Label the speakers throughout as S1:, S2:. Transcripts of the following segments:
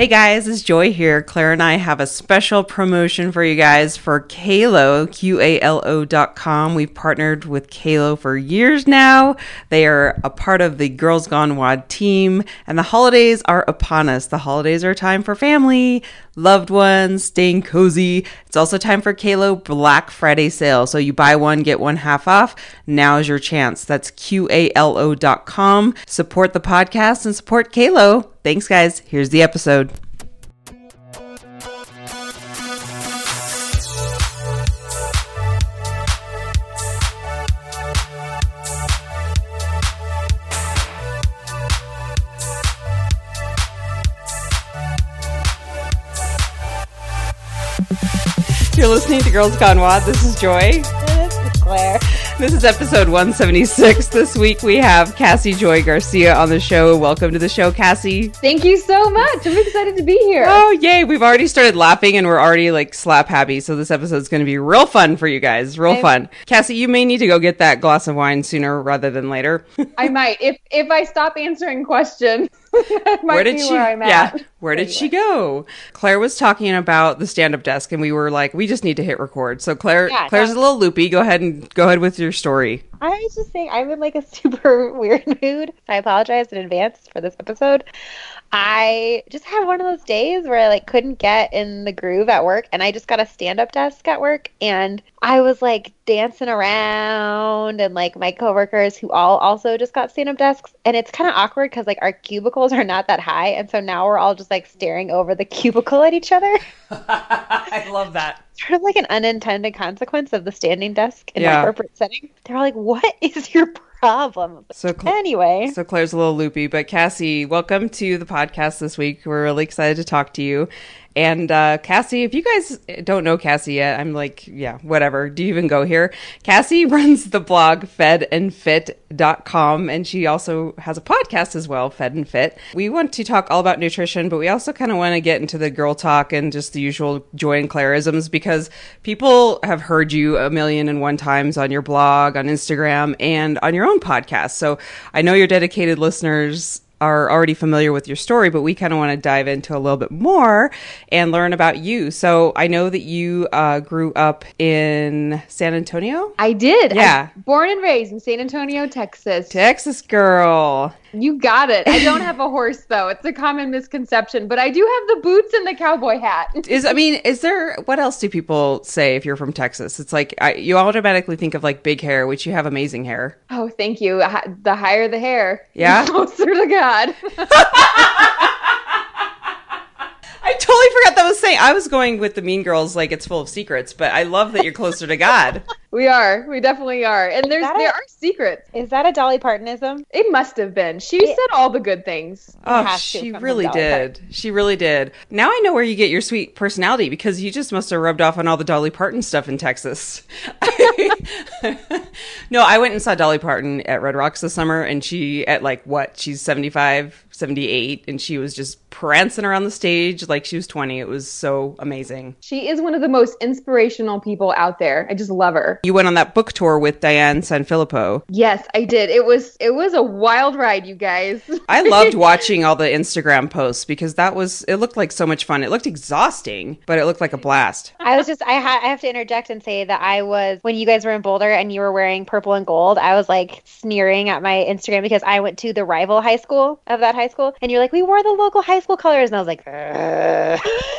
S1: Hey guys, it's Joy here. Claire and I have a special promotion for you guys for Qalo, Q-A-L-O dot com. We've partnered with Qalo for years now. They are a part of the Girls Gone WOD team, and the holidays are upon us. The holidays are time for family, loved ones, staying cozy. It's also time for Qalo Black Friday sale. So you buy one, get one half off. Now is your chance. That's Q-A-L-O dot com. Support the podcast and support Qalo. Thanks, guys. Here's the episode. You're listening to Girls Gone WOD. This is Joy.
S2: This is Claire.
S1: This is episode 176. This week we have Cassie Joy Garcia on the show. Welcome to the show, Cassie.
S2: Thank you so much. I'm excited to be here.
S1: Oh, yay. We've already started laughing and we're already like slap happy. So this episode's going to be real fun for you guys. Real
S2: Okay.
S1: fun. Cassie, you may need to go get that glass of wine sooner rather than later.
S2: I might if if I stop answering questions.
S1: Where did she
S2: where I'm
S1: Yeah. Where did she go? Claire was talking about the stand-up desk and we were like, we just need to hit record. So Claire
S3: Yeah,
S1: Claire's
S3: no.
S1: a little loopy. Go ahead and go ahead with your story.
S3: I was just saying, I'm in like a super weird mood. I apologize in advance for this episode. I just had one of those days where I like couldn't get in the groove at work, and I just got a stand-up desk at work, and I was like dancing around, and like my coworkers who all also just got stand-up desks, and it's kind of awkward because like our cubicles are not that high, and so now we're all just like staring over the cubicle at each other.
S1: I love that.
S3: sort of like an unintended consequence of the standing desk in
S1: Yeah.
S3: a corporate setting. They're like, "What is your problem?"
S1: So Cl-
S3: Anyway,
S1: So Claire's a little loopy, but Cassie, welcome to the podcast this week. We're really excited to talk to you. And uh, Cassie, if you guys don't know Cassie yet, I'm like, yeah, whatever. Do you even go here? Cassie runs the blog fedandfit.com, and she also has a podcast as well, Fed and Fit. We want to talk all about nutrition, but we also kind of want to get into the girl talk and just the usual joy and Claireisms because people have heard you a million and one times on your blog, on Instagram, and on your own podcast. So I know your dedicated listeners are already familiar with your story, but we kind of want to dive into a little bit more and learn about you. So I know that you uh, grew up in San Antonio,
S2: I did.
S1: Yeah.
S2: I'm born and raised in San Antonio, Texas.
S1: Texas girl.
S2: You got it. I don't have a horse though. It's a common misconception, but I do have the boots and the cowboy hat.
S1: Is I mean, is there what else do people say if you're from Texas? It's like I, you automatically think of like big hair, which you have amazing hair.
S2: Oh, thank you. The higher the hair,
S1: Yeah?
S2: the closer to God.
S1: I totally forgot that was saying. I was going with the Mean Girls, like it's full of secrets, but I love that you're closer to God.
S2: we are. We definitely are. And there's
S3: that a-
S2: there are secrets.
S3: is that a Dolly Partonism?
S2: It must have been. She said all the good things.
S1: Oh, she really
S3: Dolly
S1: did. She really did. Now I know where you get your sweet personality because you just must have rubbed off on all the Dolly Parton stuff in Texas. no, I went and saw Dolly Parton at Red Rocks this summer and she at like what? She's 75, 78 and she was just prancing around the stage like she was 20. It was so amazing.
S2: She is one of the most inspirational people out there. I just love her.
S1: You went on that book tour with Diane Sanfilippo.
S2: Yes, I did. It was it was a wild ride, you guys.
S1: I loved watching all the Instagram posts because that was it looked like so much fun. It looked exhausting, but it looked like a blast.
S3: I was just I ha- I have to interject and say that I was when you guys were in Boulder and you were wearing purple and gold. I was like sneering at my Instagram because I went to the rival high school of that high school, and you're like, we wore the local high school colors, and I was like.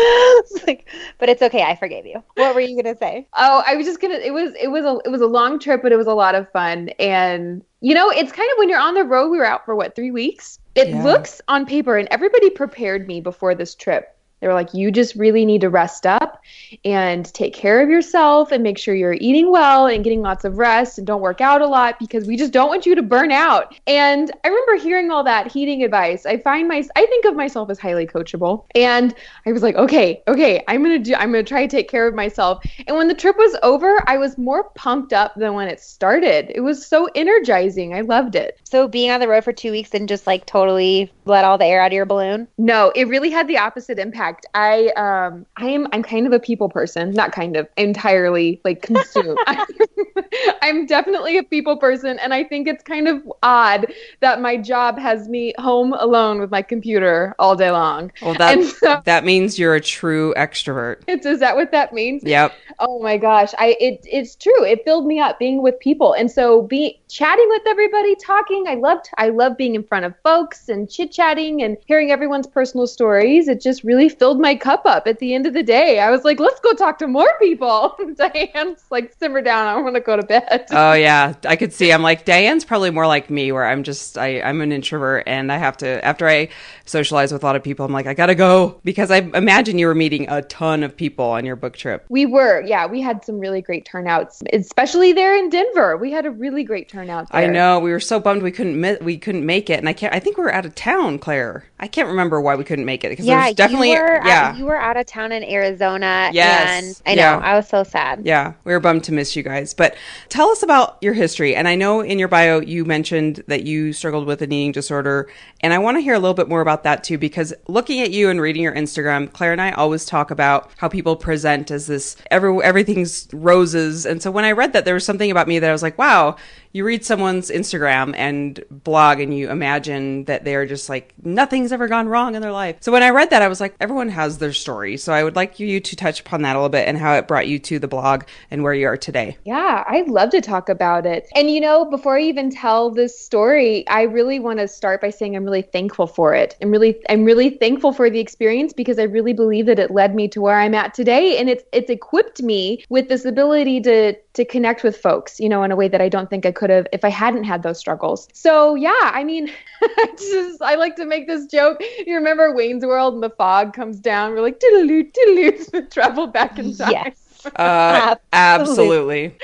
S3: It's like, but it's okay. I forgave you. What were you gonna say?
S2: Oh, I was just gonna. It was it was a it was a long trip, but it was a lot of fun. And you know, it's kind of when you're on the road. We were out for what three weeks. It
S1: Yeah.
S2: looks on paper, and everybody prepared me before this trip. They were like, you just really need to rest up and take care of yourself and make sure you're eating well and getting lots of rest and don't work out a lot because we just don't want you to burn out. And I remember hearing all that heating advice. I find my I think of myself as highly coachable. And I was like, okay, okay, I'm gonna do I'm gonna try to take care of myself. And when the trip was over, I was more pumped up than when it started. It was so energizing. I loved it.
S3: So being on the road for two weeks and just like totally let all the air out of your balloon.
S2: No, it really had the opposite impact. I um I am I'm kind of a people person, not kind of, entirely like consumed. I'm definitely a people person, and I think it's kind of odd that my job has me home alone with my computer all day long.
S1: Well, that so, that means you're a true extrovert.
S2: It's is that what that means?
S1: Yep.
S2: Oh my gosh, I it it's true. It filled me up being with people, and so be chatting with everybody, talking. I loved I love being in front of folks and chit chatting and hearing everyone's personal stories. It just really filled my cup up. At the end of the day, I was like, let's go talk to more people. Diane's like, simmer down. I want to go to bed.
S1: Oh yeah, I could see. I'm like Diane's probably more like me, where I'm just I I'm an introvert and I have to after I socialize with a lot of people, I'm like I gotta go because I imagine you were meeting a ton of people on your book trip.
S2: We were, yeah, we had some really great turnouts, especially there in Denver. We had a really great turnout. There.
S1: I know we were so bummed we couldn't we couldn't make it, and I can't. I think we were out of town, Claire. I can't remember why we couldn't make it because yeah, there's definitely
S3: you were,
S1: yeah
S3: you were out of town in Arizona. Yes, and I know yeah. I was so sad.
S1: Yeah, we were bummed to miss you guys. But tell us about your history. And I know in your bio you mentioned that you struggled with an eating disorder, and I want to hear a little bit more about that too because looking at you and reading your Instagram, Claire and I always talk about how people present as this every everything's roses, and so when I read that, there was something about me that I was like, wow you read someone's Instagram and blog and you imagine that they're just like nothing's ever gone wrong in their life. So when I read that, I was like, everyone has their story. So I would like you to touch upon that a little bit and how it brought you to the blog and where you are today.
S2: Yeah, I'd love to talk about it. And you know, before I even tell this story, I really want to start by saying I'm really thankful for it. I'm really I'm really thankful for the experience because I really believe that it led me to where I'm at today and it's it's equipped me with this ability to to connect with folks, you know, in a way that I don't think I could have if I hadn't had those struggles. So yeah, I mean, just I like to make this joke. You remember Wayne's World and the fog comes down? We're like diddle diddle travel back in time.
S3: Yes.
S1: Uh, absolutely.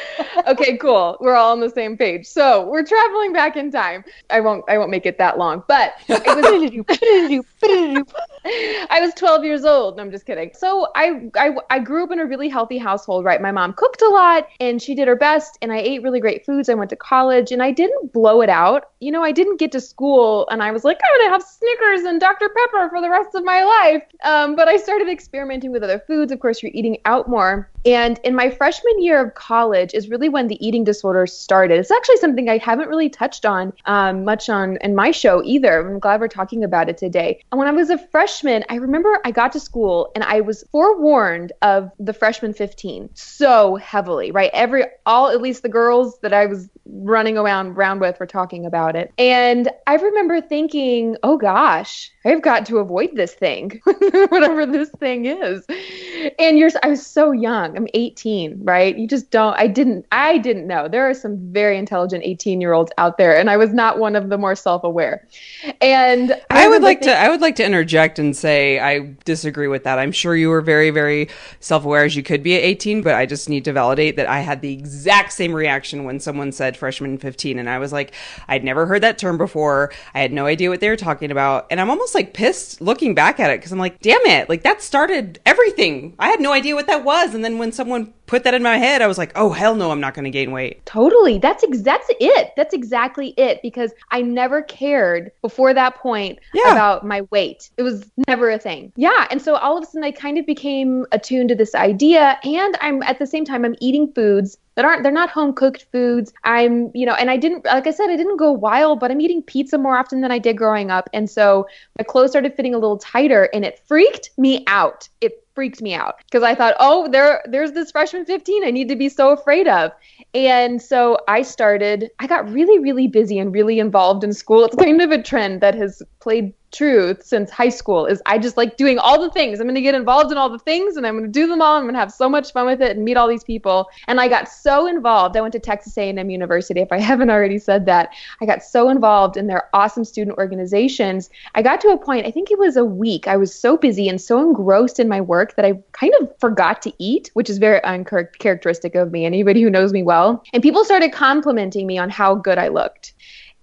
S2: okay, cool. We're all on the same page. So we're traveling back in time. I won't. I won't make it that long. But it was. I was 12 years old. No, I'm just kidding. So I, I I grew up in a really healthy household. Right, my mom cooked a lot and she did her best, and I ate really great foods. I went to college and I didn't blow it out. You know, I didn't get to school and I was like, I'm gonna have Snickers and Dr Pepper for the rest of my life. Um, but I started experimenting with other foods. Of course, you're eating out more. And in my freshman year of college is really when the eating disorder started. It's actually something I haven't really touched on um, much on in my show either. I'm glad we're talking about it today. And when I was a freshman, I remember I got to school and I was forewarned of the freshman 15 so heavily, right? Every all at least the girls that I was running around around with were talking about it. And I remember thinking, oh gosh, I've got to avoid this thing, whatever this thing is. And you're, I was so young. I'm 18, right? You just don't, I didn't, I didn't know. There are some very intelligent 18 year olds out there, and I was not one of the more self aware. And
S1: I, I would like to, I would like to interject and say I disagree with that. I'm sure you were very, very self aware as you could be at 18, but I just need to validate that I had the exact same reaction when someone said freshman 15, and I was like, I'd never heard that term before. I had no idea what they were talking about, and I'm almost like pissed looking back at it because I'm like, damn it, like that started everything. I had no idea what that was, and then when someone put that in my head, I was like, oh hell no, I'm not going to gain weight.
S2: Totally. That's ex- that's it. That's exactly it because I never cared before that point yeah. about my weight. It was never a thing. Yeah, and so all of a sudden I kind of became attuned to this idea and I'm at the same time I'm eating foods that aren't they're not home cooked foods i'm you know and i didn't like i said i didn't go wild but i'm eating pizza more often than i did growing up and so my clothes started fitting a little tighter and it freaked me out it freaked me out because I thought, oh, there, there's this freshman 15 I need to be so afraid of. And so I started, I got really, really busy and really involved in school. It's kind of a trend that has played truth since high school is I just like doing all the things. I'm going to get involved in all the things and I'm going to do them all. I'm going to have so much fun with it and meet all these people. And I got so involved. I went to Texas A&M University if I haven't already said that. I got so involved in their awesome student organizations. I got to a point, I think it was a week. I was so busy and so engrossed in my work that I kind of forgot to eat, which is very uncharacteristic of me. Anybody who knows me well. And people started complimenting me on how good I looked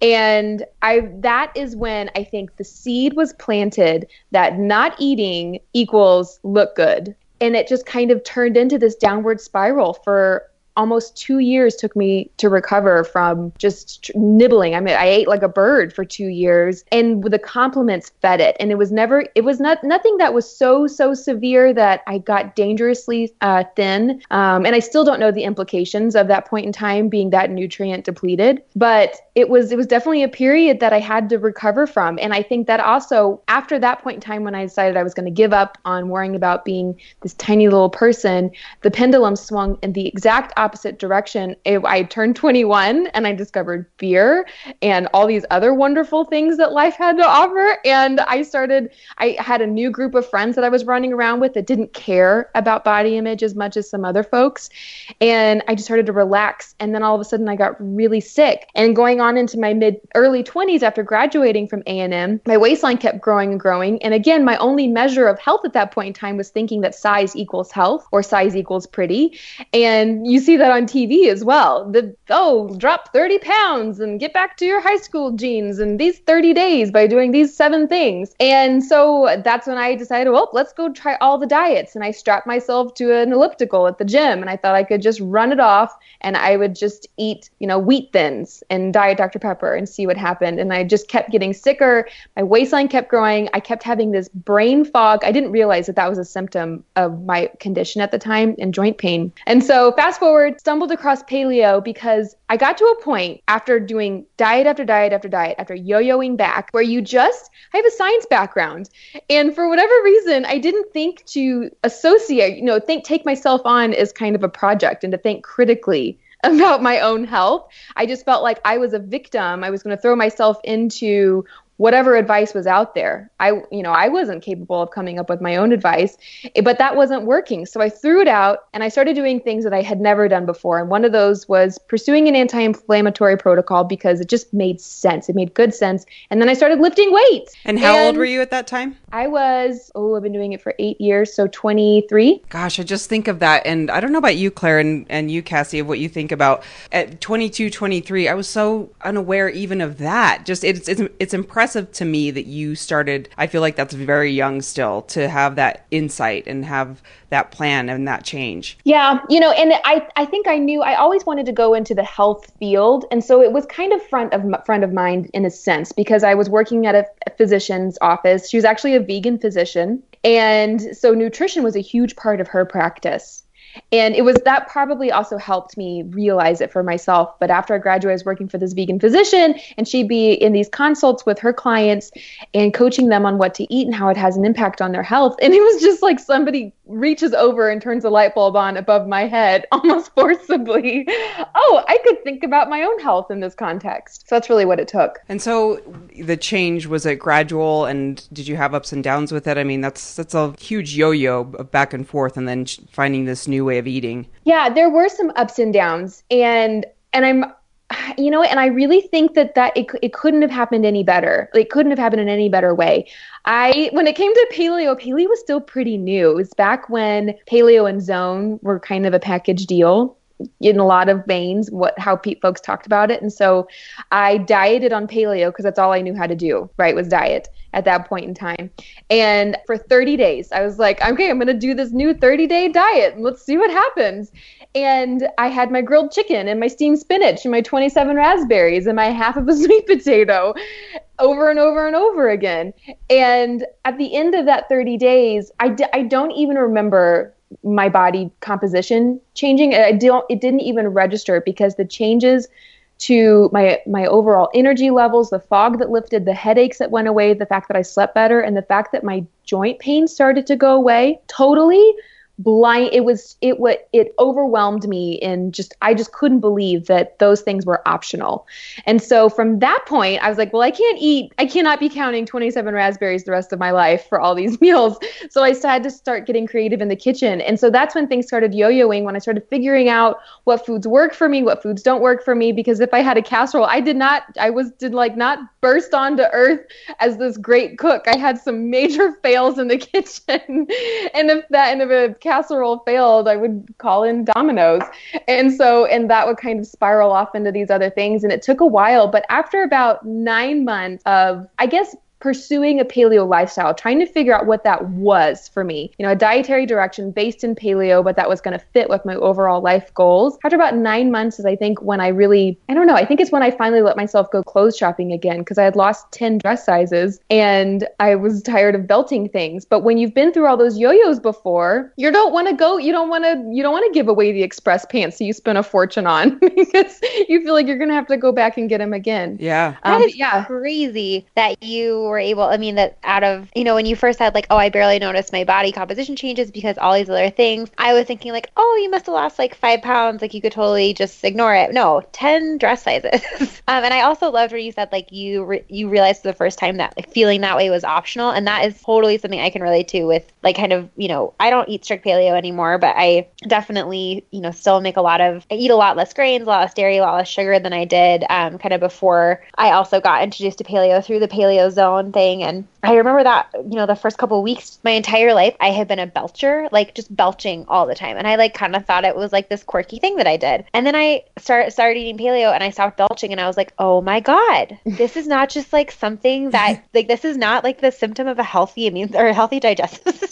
S2: and i that is when i think the seed was planted that not eating equals look good. And it just kind of turned into this downward spiral for almost two years took me to recover from just nibbling. I mean, I ate like a bird for two years, and the compliments fed it. And it was never, it was not nothing that was so so severe that I got dangerously uh, thin. Um, and I still don't know the implications of that point in time being that nutrient depleted. But it was it was definitely a period that I had to recover from. And I think that also after that point in time when I decided I was going to give up on worrying about being this tiny little person, the pendulum swung in the exact opposite direction. I turned 21 and I discovered beer and all these other wonderful things that life had to offer. And I started, I had a new group of friends that I was running around with that didn't care about body image as much as some other folks. And I just started to relax. And then all of a sudden I got really sick. And going on into my mid early 20s after graduating from A&M, my waistline kept growing and growing. And again, my only measure of health at that point in time was thinking that size equals health or size equals pretty. And you see that on TV as well. The oh, drop 30 pounds and get back to your high school jeans in these 30 days by doing these seven things. And so that's when I decided, well, let's go try all the diets. And I strapped myself to an elliptical at the gym and I thought I could just run it off and I would just eat, you know, wheat thins and diet Dr. Pepper and see what happened. And I just kept getting sicker. My waistline kept growing. I kept having this brain fog. I didn't realize that that was a symptom of my condition at the time and joint pain. And so fast forward, stumbled across paleo because I got to a point after doing diet after diet after diet, after yo-yoing back, where you just I have a science background. And for whatever reason, I didn't think to associate, you know, think take myself on as kind of a project and to think critically about my own health. I just felt like I was a victim. I was going to throw myself into whatever advice was out there. I, you know, I wasn't capable of coming up with my own advice, eh, but that wasn't working. So I threw it out and I started doing things that I had never done before. And one of those was pursuing an anti-inflammatory protocol because it just made sense. It made good sense. And then I started lifting weights.
S1: And how and old were you at that time?
S2: I was, oh, I've been doing it for eight years, so 23.
S1: Gosh, I just think of that. And I don't know about you, Claire, and, and you, Cassie, of what you think about at 22, 23. I was so unaware even of that. Just it's, it's, it's impressive impressive to me that you started. I feel like that's very young still to have that insight and have that plan and that change.
S2: Yeah, you know, and I I think I knew I always wanted to go into the health field, and so it was kind of front of front of mind in a sense because I was working at a physician's office. She was actually a vegan physician, and so nutrition was a huge part of her practice. And it was that probably also helped me realize it for myself. But after I graduated, I was working for this vegan physician, and she'd be in these consults with her clients and coaching them on what to eat and how it has an impact on their health. And it was just like somebody reaches over and turns a light bulb on above my head almost forcibly. Oh, I could think about my own health in this context. So that's really what it took.
S1: And so the change was it gradual and did you have ups and downs with it? I mean, that's that's a huge yo-yo of back and forth and then finding this new way of eating.
S2: Yeah, there were some ups and downs and and I'm you know and i really think that that it, it couldn't have happened any better. It couldn't have happened in any better way. I when it came to paleo paleo was still pretty new. It was back when paleo and zone were kind of a package deal in a lot of veins what how Pete folks talked about it. And so I dieted on paleo because that's all I knew how to do right was diet at that point in time. And for 30 days I was like okay I'm going to do this new 30 day diet and let's see what happens and I had my grilled chicken and my steamed spinach and my 27 raspberries and my half of a sweet potato over and over and over again and at the end of that 30 days I d- I don't even remember my body composition changing. I don't it didn't even register because the changes to my my overall energy levels, the fog that lifted, the headaches that went away, the fact that I slept better and the fact that my joint pain started to go away totally blind it was it what it overwhelmed me and just i just couldn't believe that those things were optional. And so from that point i was like well i can't eat i cannot be counting 27 raspberries the rest of my life for all these meals. So i had to start getting creative in the kitchen. And so that's when things started yo-yoing when i started figuring out what foods work for me what foods don't work for me because if i had a casserole i did not i was did like not burst onto earth as this great cook. I had some major fails in the kitchen. And if that and if a casserole failed, I would call in Domino's. And so, and that would kind of spiral off into these other things. And it took a while, but after about nine months of, I guess, pursuing a paleo lifestyle, trying to figure out what that was for me. You know, a dietary direction based in paleo, but that was going to fit with my overall life goals. After about nine months is I think when I really, I don't know, I think it's when I finally let myself go clothes shopping again because I had lost 10 dress sizes and I was tired of belting things. But when you've been through all those yo-yos before, you don't want to go, you don't want to, you don't want to give away the express pants that you spent a fortune on because you feel like you're going to have to go back and get them again.
S1: Yeah.
S3: That
S2: Um,
S3: is
S2: yeah.
S3: crazy that you were able. I mean, that out of you know when you first said like, oh, I barely noticed my body composition changes because all these other things. I was thinking like, oh, you must have lost like five pounds. Like you could totally just ignore it. No, ten dress sizes. um, and I also loved where you said like you re- you realized for the first time that like feeling that way was optional, and that is totally something I can relate to with like kind of you know I don't eat strict paleo anymore, but I definitely you know still make a lot of I eat a lot less grains, a lot less dairy, a lot less sugar than I did um, kind of before I also got introduced to paleo through the paleo zone thing. And I remember that you know the first couple of weeks, my entire life I had been a belcher, like just belching all the time, and I like kind of thought it was like this quirky thing that I did. And then I started started eating paleo, and I stopped belching, and I was like, oh my god, this is not just like something that like this is not like the symptom of a healthy immune or a healthy digestive system.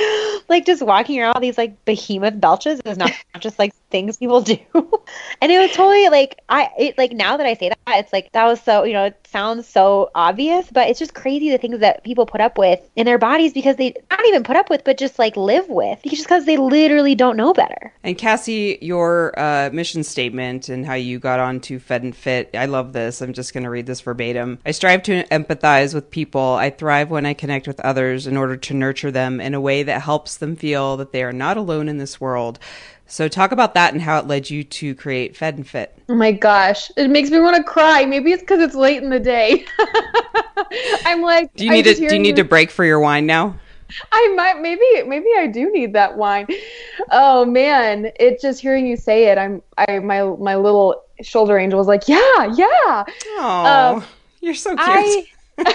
S3: like just walking around all these like behemoth belches is not just like things people do. and it was totally like I it like now that I say that it's like that was so you know it sounds so obvious, but it's just crazy the things that people put up with in their bodies because they not even put up with, but just like live with just because they literally don't know better.
S1: And Cassie, your uh, mission statement and how you got onto Fed and Fit, I love this. I'm just going to read this verbatim. I strive to empathize with people. I thrive when I connect with others in order to nurture them in a way that helps them feel that they are not alone in this world. So, talk about that and how it led you to create Fed and Fit.
S2: Oh my gosh, it makes me want to cry. Maybe it's because it's late in the day. I'm like,
S1: Do you need to do you need to break for your wine now?
S2: I might maybe maybe I do need that wine. Oh man, it just hearing you say it, I'm I my my little shoulder angel was like, yeah, yeah.
S1: Oh,
S2: Um,
S1: you're so cute.
S2: I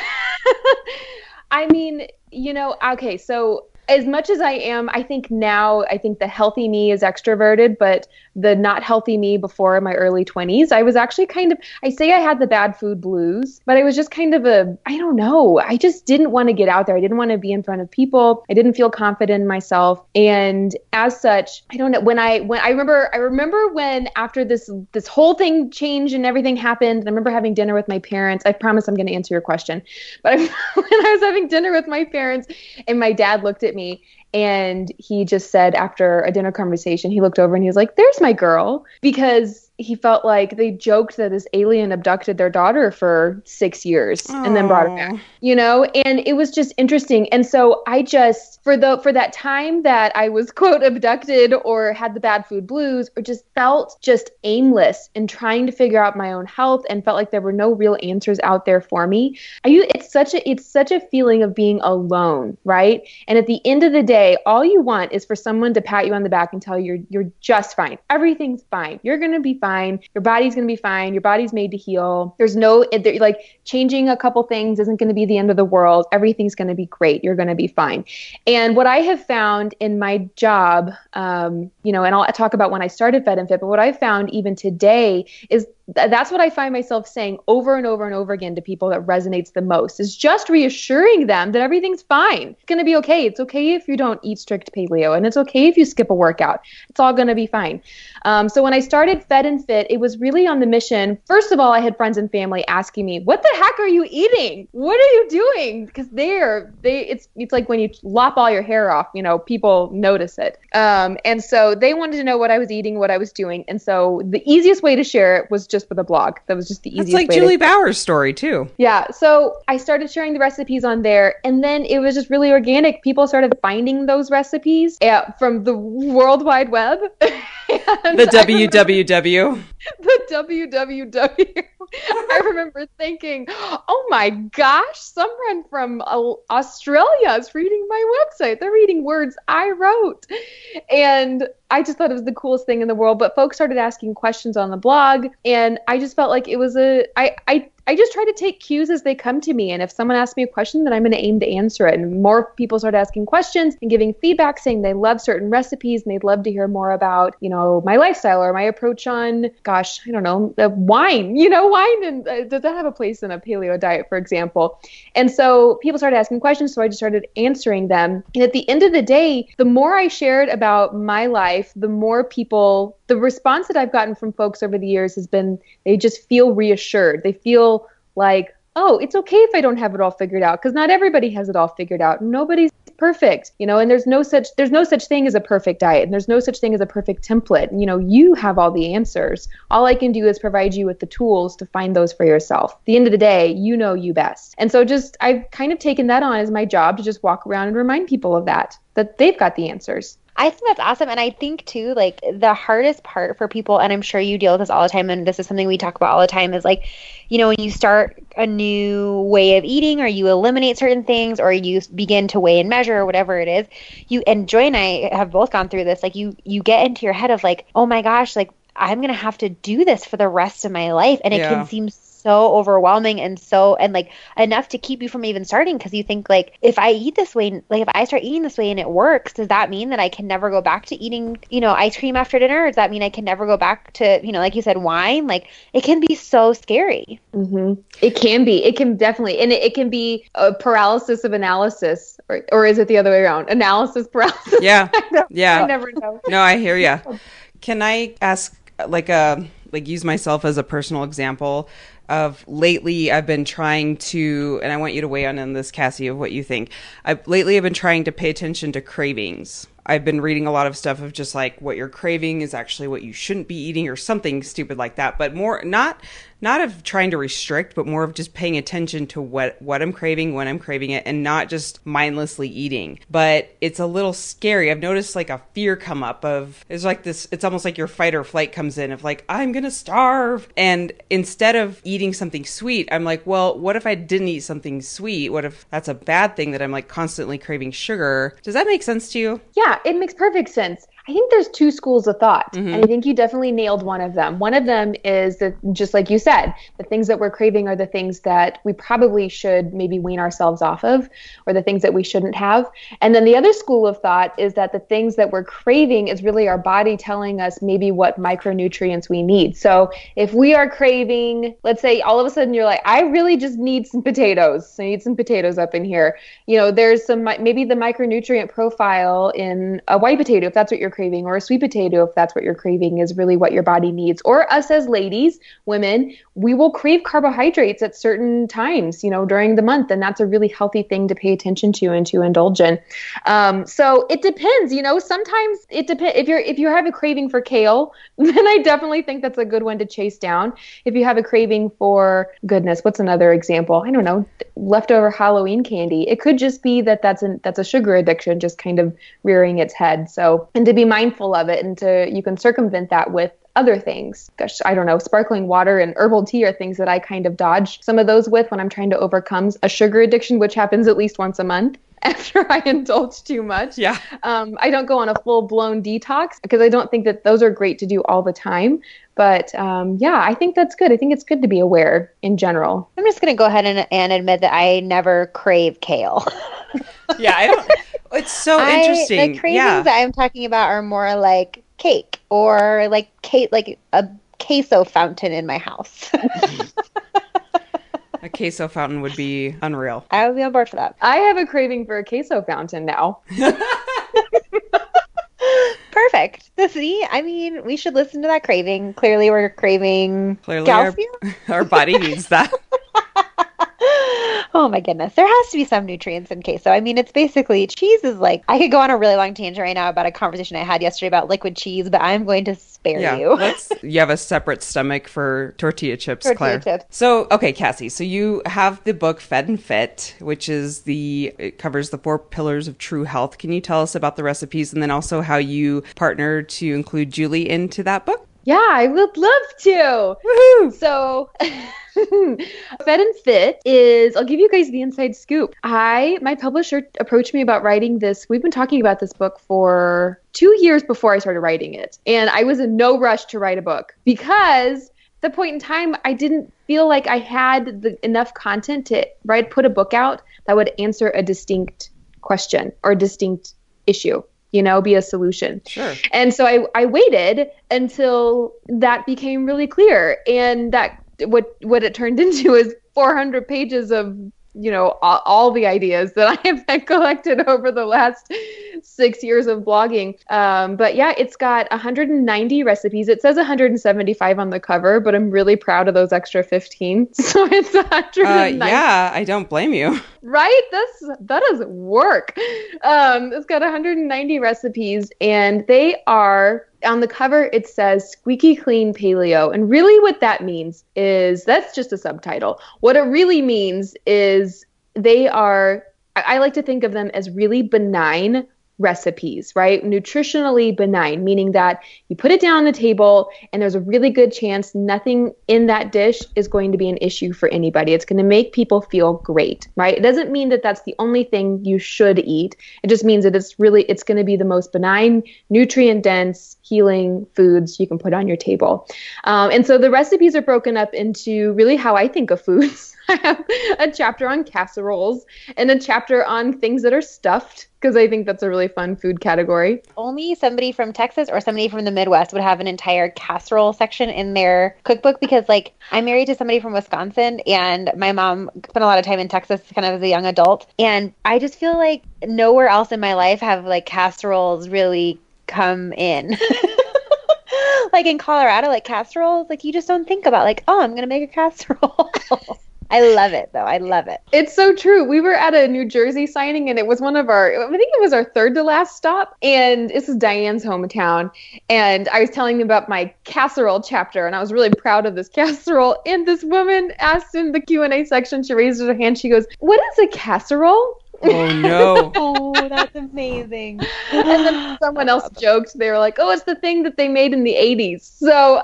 S2: I mean, you know, okay, so as much as I am, I think now I think the healthy me is extroverted, but the not healthy me before my early 20s, I was actually kind of I say I had the bad food blues, but I was just kind of a I don't know. I just didn't want to get out there. I didn't want to be in front of people. I didn't feel confident in myself. And as such, I don't know when I when I remember I remember when after this this whole thing changed and everything happened, I remember having dinner with my parents. I promise I'm going to answer your question. But I, when I was having dinner with my parents and my dad looked at me and he just said after a dinner conversation, he looked over and he was like, "There's my girl," because he felt like they joked that this alien abducted their daughter for six years and then brought her back you know? And it was just interesting. And so i just for the for that time that i was quote abducted or had the bad food blues or just felt just aimless in trying to figure out my own health and felt like there were no real answers out there for me. I, it's such a it's such a feeling of being alone right? And at the end of the day all you want is for someone to pat you on the back and tell you you're you're just fine. Everything's fine. You're gonna be fine your body's gonna be fine. Your body's made to heal. There's no like changing a couple things isn't going to be the end of the world. Everything's going to be great. You're going to be fine. And what i have found in my job um, you know and i'll talk about when i started fed and fit but what i found even today is th- that's what i find myself saying over and over and over again to people that resonates the most is just reassuring them that everything's fine it's going to be okay it's okay if you don't eat strict paleo and it's okay if you skip a workout it's all going to be fine um, so when I started Fed and Fit, it was really on the mission. First of all, I had friends and family asking me, "What the heck are you eating? What are you doing?" Because they're they it's it's like when you lop all your hair off, you know, people notice it. Um, and so they wanted to know what I was eating, what I was doing, and so the easiest way to share it was just with a blog. That was just the easiest.
S1: It's
S2: like.
S1: Juli
S2: to-
S1: Bauer's story too.
S2: yeah, so I started sharing the recipes on there, and then it was just really organic. People started finding those recipes uh, from the World Wide Web.
S1: The WWW.
S2: The www. I remember thinking, "Oh my gosh, someone from uh, Australia is reading my website. They're reading words I wrote." And I just thought it was the coolest thing in the world, but folks started asking questions on the blog and I just felt like it was a I I I just try to take cues as they come to me. And if someone asks me a question, then I'm going to aim to answer it. And more people start asking questions and giving feedback saying they love certain recipes and they'd love to hear more about, you know, my lifestyle or my approach on, gosh, I don't know, the wine, you know, wine and uh, does that have a place in a paleo diet, for example? And so people started asking questions. So I just started answering them. And at the end of the day, the more I shared about my life, the more people, the response that I've gotten from folks over the years has been they just feel reassured. They feel like, oh, it's okay if I don't have it all figured out because not everybody has it all figured out. Nobody's perfect, you know, and there's no such there's no such thing as a perfect diet and there's no such thing as a perfect template. You know, you have all the answers. All I can do is provide you with the tools to find those for yourself. At the end of the day, you know you best. And so just I've kind of taken that on as my job to just walk around and remind people of that that they've got the answers.
S3: I think that's awesome. And I think, too, like the hardest part for people, and I'm sure you deal with this all the time, and this is something we talk about all the time, is like, you know, when you start a new way of eating or you eliminate certain things or you begin to weigh and measure or whatever it is, you, and Joy and I have both gone through this, like, you, you get into your head of like, oh my gosh, like, I'm going to have to do this for the rest of my life. And it yeah. can seem so overwhelming and so and like enough to keep you from even starting because you think like if I eat this way like if I start eating this way and it works does that mean that I can never go back to eating you know ice cream after dinner? Or does that mean I can never go back to you know like you said wine? Like it can be so scary.
S2: Mm-hmm. it can be. It can definitely and it, it can be a paralysis of analysis or, or is it the other way around? Analysis paralysis.
S1: Yeah. Yeah.
S2: I never know.
S1: No I hear you can I ask like a uh, like use myself as a personal example of lately I've been trying to, and I want you to weigh on in this, Cassie, of what you think. I lately I've been trying to pay attention to cravings. I've been reading a lot of stuff of just like what you're craving is actually what you shouldn't be eating or something stupid like that. But more not not of trying to restrict, but more of just paying attention to what what I'm craving, when I'm craving it, and not just mindlessly eating. But it's a little scary. I've noticed like a fear come up of it's like this. It's almost like your fight or flight comes in of like I'm gonna starve, and instead of eating something sweet, I'm like, well, what if I didn't eat something sweet? What if that's a bad thing that I'm like constantly craving sugar? Does that make sense to you?
S2: Yeah, it makes perfect sense. I think there's two schools of thought, mm-hmm. and I think you definitely nailed one of them. One of them is that, just like you said, the things that we're craving are the things that we probably should maybe wean ourselves off of, or the things that we shouldn't have. And then the other school of thought is that the things that we're craving is really our body telling us maybe what micronutrients we need. So if we are craving, let's say all of a sudden you're like, I really just need some potatoes. I need some potatoes up in here. You know, there's some maybe the micronutrient profile in a white potato, if that's what you're craving, or a sweet potato, if that's what you're craving, is really what your body needs. Or us as ladies, women, we will crave carbohydrates at certain times, you know, during the month. And that's a really healthy thing to pay attention to and to indulge in. Um, so it depends, you know, sometimes it depends. If you're, if you have a craving for kale, then I definitely think that's a good one to chase down. If you have a craving for, goodness, what's another example? I don't know, leftover Halloween candy. It could just be that that's, an, that's a sugar addiction just kind of rearing its head. So, and to be mindful of it and to you can circumvent that with other things. Gosh, I don't know, sparkling water and herbal tea are things that I kind of dodge some of those with when I'm trying to overcome a sugar addiction, which happens at least once a month after I indulge too much.
S1: Yeah.
S2: Um, I don't go on a full blown detox because I don't think that those are great to do all the time. But um, yeah, I think that's good. I think it's good to be aware in general.
S3: I'm just going to go ahead and, and admit that I never crave kale.
S1: yeah, I don't. It's so I, interesting.
S3: The cravings
S1: yeah.
S3: that I'm talking about are more like cake or like cake, like a queso fountain in my house.
S1: a queso fountain would be unreal.
S3: I would be on board for that.
S2: I have a craving for a queso fountain now.
S3: Perfect. See, I mean, we should listen to that craving. Clearly, we're craving
S1: Clearly, our, our body needs that.
S3: Oh my goodness. There has to be some nutrients in queso. I mean, it's basically cheese is like I could go on a really long tangent right now about a conversation I had yesterday about liquid cheese, but I'm going to spare yeah, you.
S1: You have a separate stomach for tortilla chips,
S3: tortilla
S1: Claire.
S3: Chips.
S1: So, okay, Cassie, so you have the book Fed and Fit, which is the it covers the four pillars of true health. Can you tell us about the recipes and then also how you partner to include Juli into that book?
S2: Yeah, I would love to.
S1: Woohoo!
S2: So Fed and Fit is, I'll give you guys the inside scoop. I, my publisher approached me about writing this. We've been talking about this book for two years before I started writing it. And I was in no rush to write a book because at the point in time, I didn't feel like I had the, enough content to write put a book out that would answer a distinct question or a distinct issue you know, be a solution.
S1: Sure.
S2: And so I, I waited until that became really clear. And that what what it turned into is 400 pages of you know all, all, the ideas that I have collected over the last six years of blogging. Um, but yeah, it's got 190 recipes. It says 175 on the cover, but I'm really proud of those extra 15. So it's 190.
S1: Uh, yeah, I don't blame you.
S2: Right? That's that is work. Um, it's got 190 recipes, and they are on the cover it says squeaky clean paleo. And really what that means is that's just a subtitle. What it really means is they are I, like to think of them as really benign recipes, right? Nutritionally benign, meaning that you put it down on the table and there's a really good chance nothing in that dish is going to be an issue for anybody. It's going to make people feel great, right? It doesn't mean that that's the only thing you should eat. It just means that it's really it's going to be the most benign, nutrient dense, healing foods you can put on your table. Um, and so the recipes are broken up into really how I think of foods. I have a chapter on casseroles and a chapter on things that are stuffed because I think that's a really fun food category.
S3: Only somebody from Texas or somebody from the Midwest would have an entire casserole section in their cookbook because, like, I'm married to somebody from Wisconsin and my mom spent a lot of time in Texas kind of as a young adult. And I just feel like nowhere else in my life have like casseroles really come in. like in Colorado, like casseroles, like you just don't think about like, oh, I'm gonna make a casserole. I love it though. I love it.
S2: It's so true. We were at a New Jersey signing and it was one of our I think it was our third to last stop and this is Diane's hometown and I was telling them about my casserole chapter and I was really proud of this casserole and this woman asked in the Q&A section she raised her hand she goes, "What is a casserole?"
S1: Oh no.
S3: oh, that's amazing.
S2: and then someone else joked. They were like, "Oh, it's the thing that they made in the '80s." So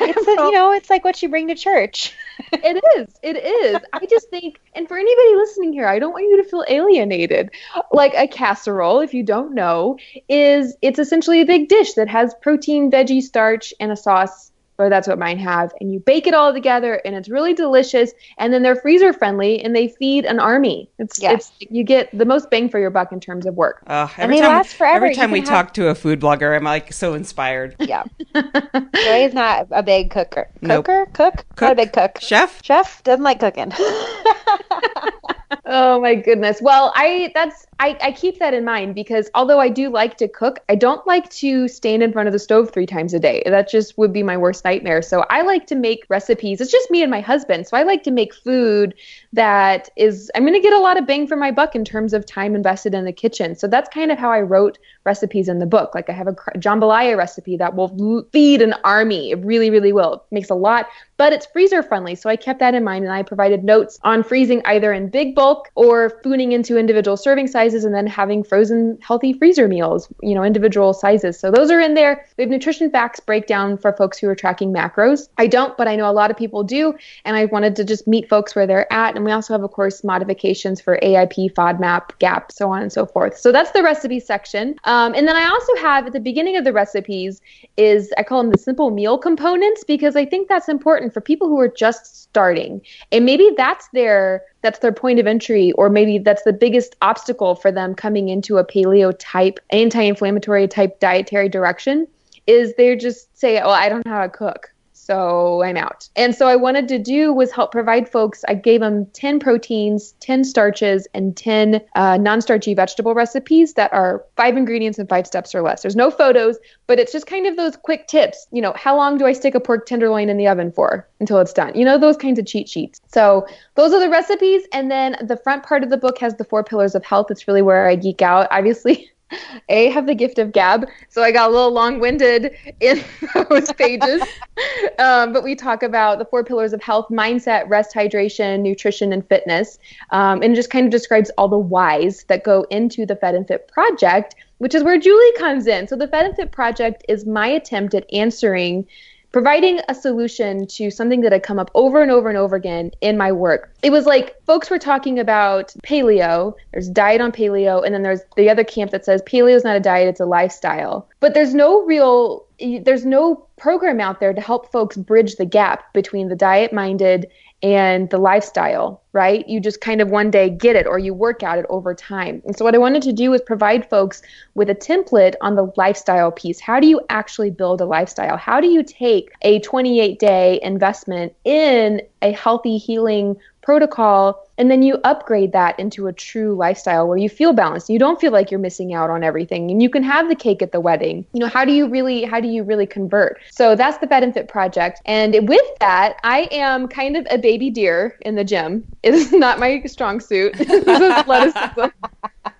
S3: it's a, you know, it's like what you bring to church.
S2: It is. It is. I just think, and for anybody listening here, I don't want you to feel alienated. Like a casserole, if you don't know, is it's essentially a big dish that has protein, veggie, starch, and a sauce or that's what mine have. And you bake it all together, and it's really delicious. And then they're freezer friendly, and they feed an army. It's yes. it's you get the most bang for your buck in terms of work.
S1: Uh, every and they time, last forever. Every time we have... talk to a food blogger, I'm like so inspired.
S3: Yeah, Joy is not a big cooker. Cooker, nope. cook, cook, not a big cook.
S1: Chef,
S3: chef doesn't like cooking.
S2: oh my goodness. Well, I that's I, I keep that in mind because although I do like to cook, I don't like to stand in front of the stove three times a day. That just would be my worst nightmare. So I like to make recipes. It's just me and my husband. So I like to make food that is I'm going to get a lot of bang for my buck in terms of time invested in the kitchen. So that's kind of how I wrote recipes in the book. Like I have a jambalaya recipe that will feed an army. It really, really will. It makes a lot, but it's freezer friendly. So I kept that in mind and I provided notes on freezing either in big bulk or spooning into individual serving sizes and then having frozen healthy freezer meals, you know, individual sizes. So those are in there. We have nutrition facts breakdown for folks who are tracking macros. I don't, but I know a lot of people do. And I wanted to just meet folks where they're at. And we also have, of course, modifications for AIP, FODMAP, GAP, so on and so forth. So that's the recipe section. Um, um, and then I also have at the beginning of the recipes is I call them the simple meal components because I think that's important for people who are just starting. And maybe that's their that's their point of entry or maybe that's the biggest obstacle for them coming into a paleo type anti-inflammatory type dietary direction is they're just say, "Oh, I don't know how to cook." So I'm out. And so I wanted to do was help provide folks. I gave them 10 proteins, 10 starches, and 10 uh, non-starchy vegetable recipes that are five ingredients and five steps or less. There's no photos, but it's just kind of those quick tips. You know, how long do I stick a pork tenderloin in the oven for until it's done? You know, those kinds of cheat sheets. So those are the recipes. And then the front part of the book has the four pillars of health. It's really where I geek out. Obviously, a have the gift of gab, so I got a little long-winded in those pages. um, but we talk about the four pillars of health: mindset, rest, hydration, nutrition, and fitness. Um, and it just kind of describes all the whys that go into the Fed and Fit project, which is where Juli comes in. So the Fed and Fit project is my attempt at answering providing a solution to something that had come up over and over and over again in my work. It was like folks were talking about paleo, there's diet on paleo, and then there's the other camp that says paleo is not a diet, it's a lifestyle. But there's no real there's no program out there to help folks bridge the gap between the diet minded and the lifestyle, right? You just kind of one day get it or you work at it over time. And so, what I wanted to do was provide folks with a template on the lifestyle piece. How do you actually build a lifestyle? How do you take a 28 day investment in a healthy, healing protocol and then you upgrade that into a true lifestyle where you feel balanced. You don't feel like you're missing out on everything. And you can have the cake at the wedding. You know how do you really how do you really convert? So that's the fed and fit project. And with that i am kind of a baby deer in the gym. It is not my strong suit.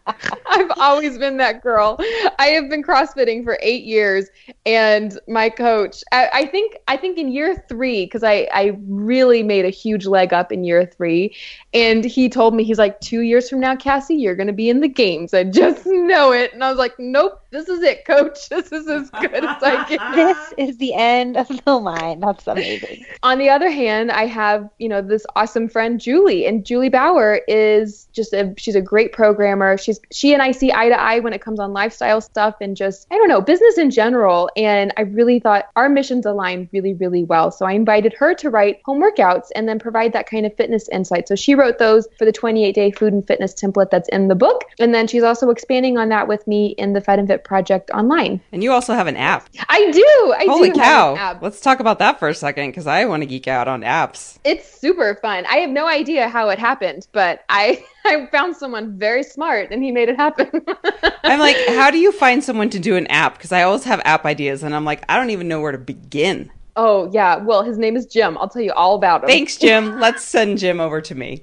S2: I've always been that girl. I have been CrossFitting for eight years, and my coach, I, I think, I think in year three, because I, I really made a huge leg up in year three, and he told me he's like, two years from now, Cassie, you're gonna be in the games. I just know it, and I was like, nope, this is it, coach. This is as good as I get.
S3: This is the end of the line. That's amazing.
S2: On the other hand, I have you know this awesome friend Juli, and Juli Bauer is just a she's a great programmer. She's she and I see eye to eye when it comes on lifestyle stuff and just I don't know business in general. And I really thought our missions align really really well. So I invited her to write home workouts and then provide that kind of fitness insight. So she wrote those for the 28 day food and fitness template that's in the book, and then she's also expanding on that with me in the Fed and Fit project online.
S1: And you also have an app.
S2: I do. I
S1: Holy
S2: do
S1: cow! Let's talk about that for a second because I want to geek out on apps.
S2: It's super fun. I have no idea how it happened, but I I found someone very smart and he made it happen.
S1: I'm like, how do you find someone to do an app? Because I always have app ideas and I'm like, I don't even know where to begin.
S2: Oh, yeah. Well, his name is Jim. I'll tell you all about him.
S1: Thanks, Jim. Let's send Jim over to me.